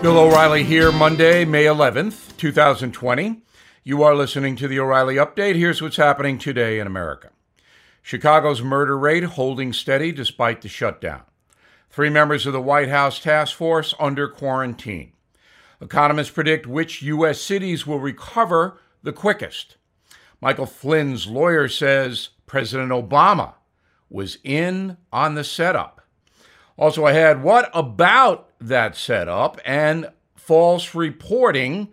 Bill O'Reilly here, Monday, May 11th, 2020. You are listening to the O'Reilly Update. Here's what's happening today in America Chicago's murder rate holding steady despite the shutdown. Three members of the White House task force under quarantine. Economists predict which U.S. cities will recover the quickest. Michael Flynn's lawyer says President Obama was in on the setup. Also, I had what about that setup and false reporting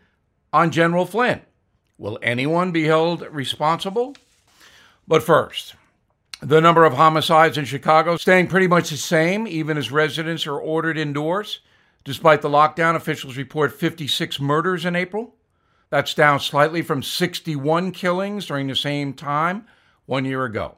on General Flynn. Will anyone be held responsible? But first, the number of homicides in Chicago staying pretty much the same, even as residents are ordered indoors. Despite the lockdown, officials report 56 murders in April. That's down slightly from 61 killings during the same time one year ago.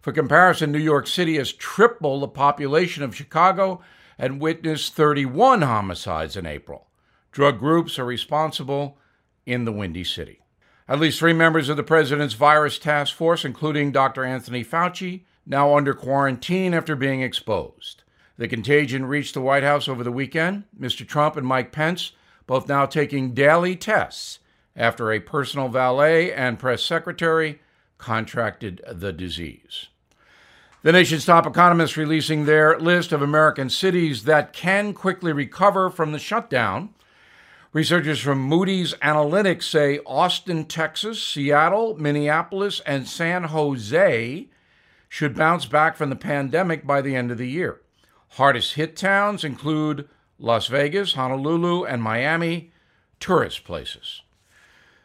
For comparison, New York City has triple the population of Chicago and witnessed 31 homicides in April. Drug groups are responsible in the Windy City. At least three members of the president's virus task force, including Dr. Anthony Fauci, now under quarantine after being exposed. The contagion reached the White House over the weekend. Mr. Trump and Mike Pence both now taking daily tests after a personal valet and press secretary contracted the disease. The nation's top economists releasing their list of American cities that can quickly recover from the shutdown. Researchers from Moody's Analytics say Austin, Texas, Seattle, Minneapolis, and San Jose should bounce back from the pandemic by the end of the year. Hardest hit towns include Las Vegas, Honolulu, and Miami, tourist places.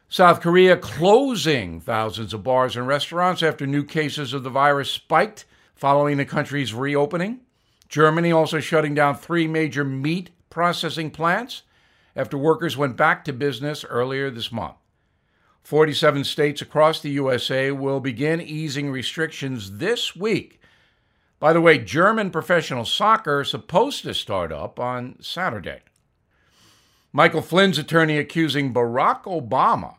South Korea closing thousands of bars and restaurants after new cases of the virus spiked following the country's reopening. Germany also shutting down three major meat processing plants after workers went back to business earlier this month. 47 states across the USA will begin easing restrictions this week. By the way, German professional soccer is supposed to start up on Saturday. Michael Flynn's attorney accusing Barack Obama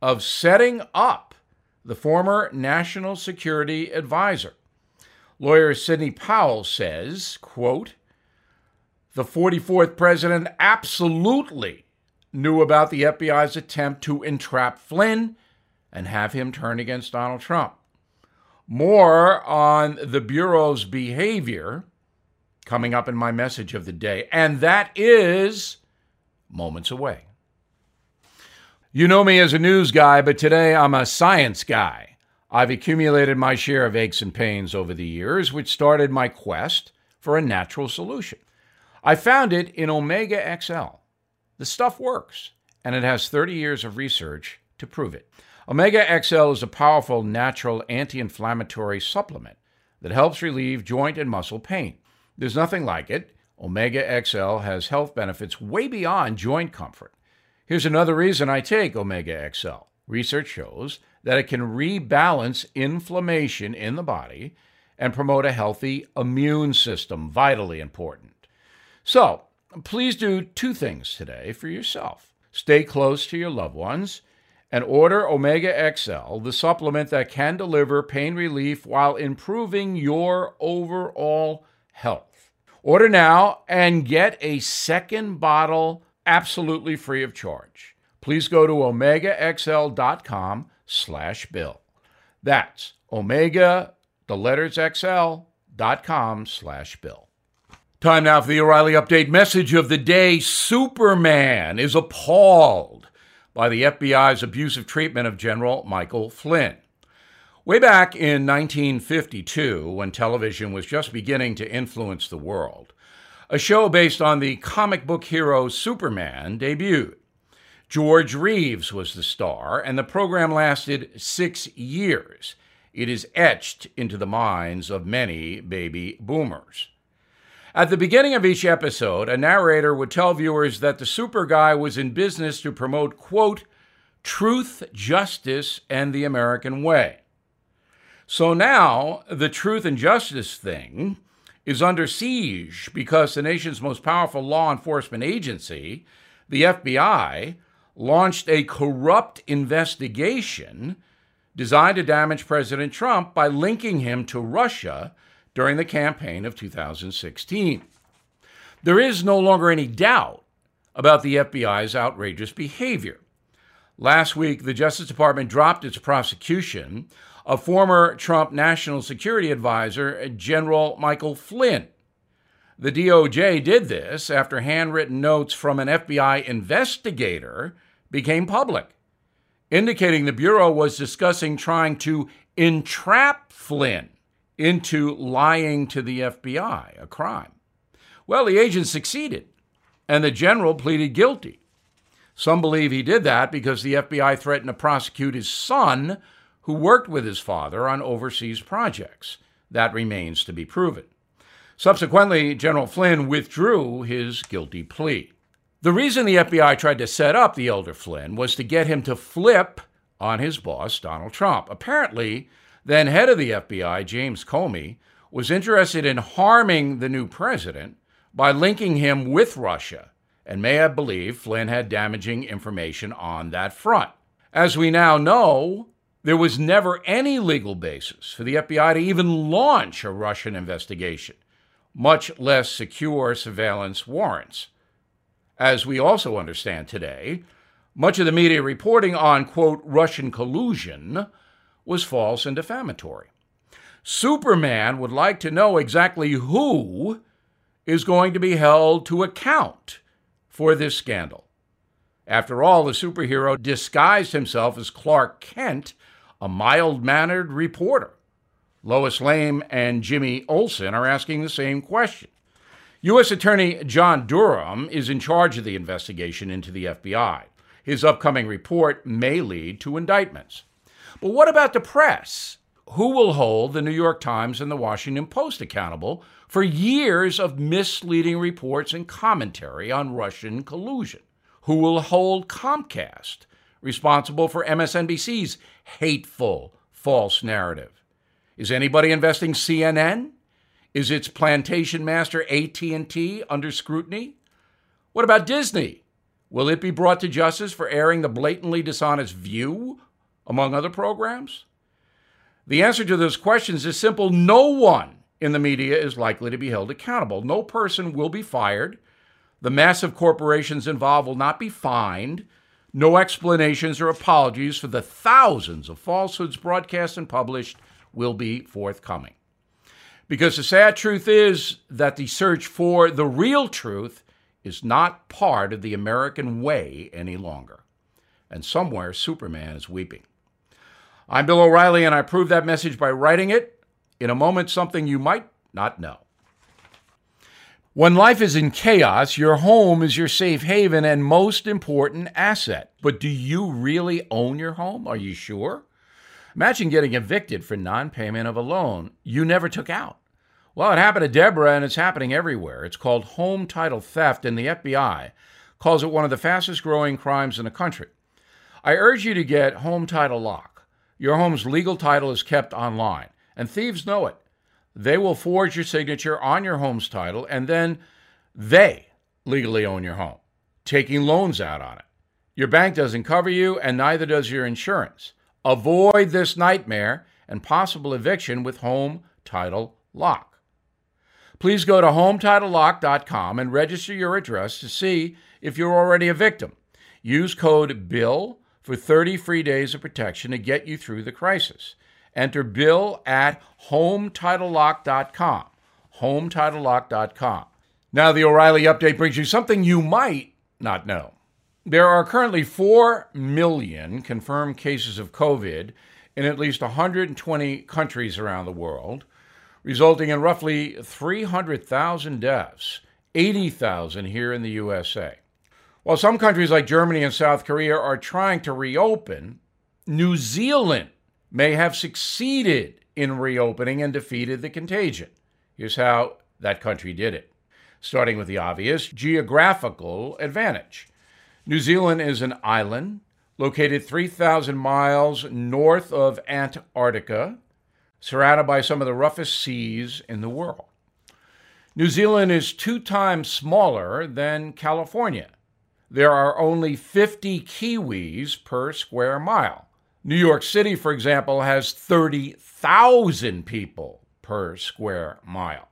of setting up the former national security advisor. Lawyer Sidney Powell says, quote, the 44th president absolutely knew about the FBI's attempt to entrap Flynn and have him turn against Donald Trump. More on the Bureau's behavior coming up in my message of the day, and that is moments away. You know me as a news guy, but today I'm a science guy. I've accumulated my share of aches and pains over the years, which started my quest for a natural solution. I found it in Omega XL. The stuff works, and it has 30 years of research to prove it. Omega XL is a powerful natural anti inflammatory supplement that helps relieve joint and muscle pain. There's nothing like it. Omega XL has health benefits way beyond joint comfort. Here's another reason I take Omega XL. Research shows that it can rebalance inflammation in the body and promote a healthy immune system, vitally important. So, please do two things today for yourself. Stay close to your loved ones and order Omega XL, the supplement that can deliver pain relief while improving your overall health. Order now and get a second bottle absolutely free of charge. Please go to omegaxl.com slash bill. That's omega, the letters XL, dot com slash bill. Time now for the O'Reilly Update message of the day. Superman is appalled by the FBI's abusive treatment of General Michael Flynn. Way back in 1952, when television was just beginning to influence the world, a show based on the comic book hero Superman debuted. George Reeves was the star, and the program lasted six years. It is etched into the minds of many baby boomers. At the beginning of each episode, a narrator would tell viewers that the super guy was in business to promote, quote, truth, justice, and the American way. So now the truth and justice thing is under siege because the nation's most powerful law enforcement agency, the FBI, launched a corrupt investigation designed to damage President Trump by linking him to Russia during the campaign of 2016. There is no longer any doubt about the FBI's outrageous behavior. Last week, the Justice Department dropped its prosecution of former Trump National Security Advisor General Michael Flynn. The DOJ did this after handwritten notes from an FBI investigator became public, indicating the Bureau was discussing trying to entrap Flynn into lying to the FBI, a crime. Well, the agent succeeded, and the general pleaded guilty. Some believe he did that because the FBI threatened to prosecute his son, who worked with his father on overseas projects. That remains to be proven. Subsequently, General Flynn withdrew his guilty plea. The reason the FBI tried to set up the elder Flynn was to get him to flip on his boss, Donald Trump. Apparently, then head of the FBI, James Comey, was interested in harming the new president by linking him with Russia and may have believed Flynn had damaging information on that front. As we now know, there was never any legal basis for the FBI to even launch a Russian investigation, much less secure surveillance warrants. As we also understand today, much of the media reporting on, quote, Russian collusion was false and defamatory. Superman would like to know exactly who is going to be held to account for this scandal. After all, the superhero disguised himself as Clark Kent, a mild mannered reporter. Lois Lane and Jimmy Olsen are asking the same question. U.S. Attorney John Durham is in charge of the investigation into the FBI. His upcoming report may lead to indictments. But what about the press? Who will hold the New York Times and the Washington Post accountable for years of misleading reports and commentary on Russian collusion? Who will hold Comcast responsible for MSNBC's hateful false narrative? Is anybody investing CNN? Is its plantation master AT&T under scrutiny? What about Disney? Will it be brought to justice for airing the blatantly dishonest View among other programs? The answer to those questions is simple no one in the media is likely to be held accountable. No person will be fired. The massive corporations involved will not be fined. No explanations or apologies for the thousands of falsehoods broadcast and published will be forthcoming. Because the sad truth is that the search for the real truth is not part of the American way any longer. And somewhere Superman is weeping. I'm Bill O'Reilly, and I prove that message by writing it. In a moment, something you might not know. When life is in chaos, your home is your safe haven and most important asset. But do you really own your home? Are you sure? Imagine getting evicted for non payment of a loan you never took out. Well, it happened to Deborah, and it's happening everywhere. It's called home title theft, and the FBI calls it one of the fastest growing crimes in the country. I urge you to get Home Title Lock. Your home's legal title is kept online, and thieves know it. They will forge your signature on your home's title, and then they legally own your home, taking loans out on it. Your bank doesn't cover you, and neither does your insurance. Avoid this nightmare and possible eviction with Home Title Lock. Please go to HometitleLock.com and register your address to see if you're already a victim. Use code BILL for 30 free days of protection to get you through the crisis. Enter bill at hometitlelock.com. Hometitlelock.com. Now, the O'Reilly update brings you something you might not know. There are currently 4 million confirmed cases of COVID in at least 120 countries around the world, resulting in roughly 300,000 deaths, 80,000 here in the USA. While some countries like Germany and South Korea are trying to reopen, New Zealand may have succeeded in reopening and defeated the contagion. Here's how that country did it. Starting with the obvious geographical advantage. New Zealand is an island located 3,000 miles north of Antarctica, surrounded by some of the roughest seas in the world. New Zealand is two times smaller than California there are only 50 Kiwis per square mile. New York City, for example, has 30,000 people per square mile.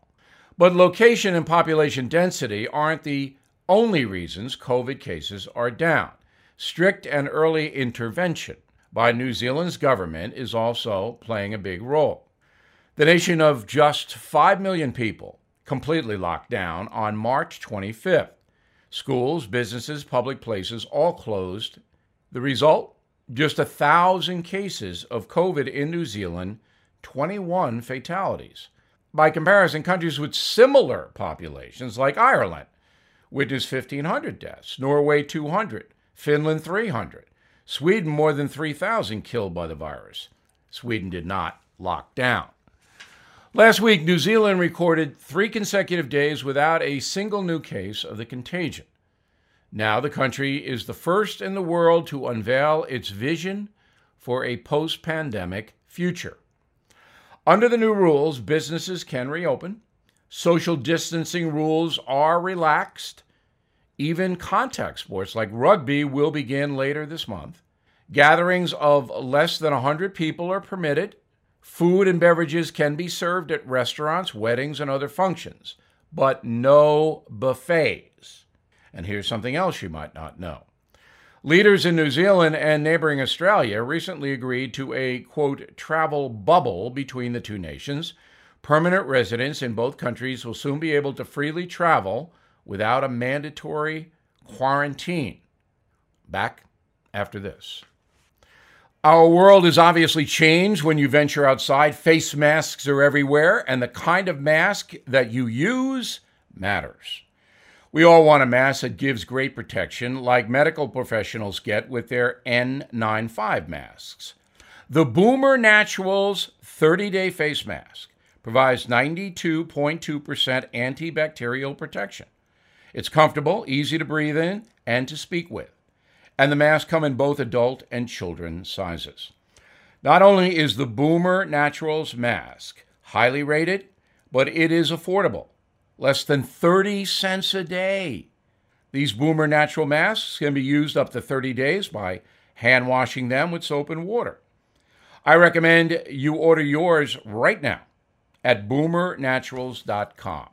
But location and population density aren't the only reasons COVID cases are down. Strict and early intervention by New Zealand's government is also playing a big role. The nation of just 5 million people completely locked down on March 25th. Schools, businesses, public places all closed. The result? Just a thousand cases of COVID in New Zealand, 21 fatalities. By comparison, countries with similar populations, like Ireland, witnessed 1,500 deaths, Norway 200, Finland 300, Sweden more than 3,000 killed by the virus. Sweden did not lock down. Last week, New Zealand recorded three consecutive days without a single new case of the contagion. Now, the country is the first in the world to unveil its vision for a post pandemic future. Under the new rules, businesses can reopen, social distancing rules are relaxed, even contact sports like rugby will begin later this month. Gatherings of less than 100 people are permitted Food and beverages can be served at restaurants, weddings, and other functions, but no buffets. And here's something else you might not know. Leaders in New Zealand and neighboring Australia recently agreed to a, quote, travel bubble between the two nations. Permanent residents in both countries will soon be able to freely travel without a mandatory quarantine. Back after this. Our world has obviously changed when you venture outside. Face masks are everywhere, and the kind of mask that you use matters. We all want a mask that gives great protection, like medical professionals get with their N95 masks. The Boomer Naturals 30 day face mask provides 92.2% antibacterial protection. It's comfortable, easy to breathe in, and to speak with and the masks come in both adult and children sizes. Not only is the Boomer Naturals mask highly rated, but it is affordable, less than 30 cents a day. These Boomer Natural masks can be used up to 30 days by hand washing them with soap and water. I recommend you order yours right now at boomernaturals.com.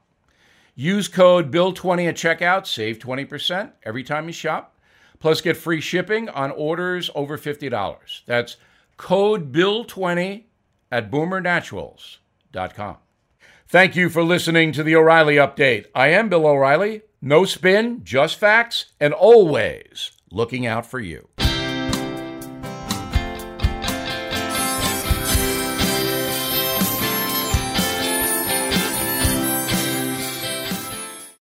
Use code BILL20 at checkout, save 20% every time you shop. Plus, get free shipping on orders over $50. That's code BILL20 at boomernaturals.com. Thank you for listening to the O'Reilly Update. I am Bill O'Reilly. No spin, just facts, and always looking out for you.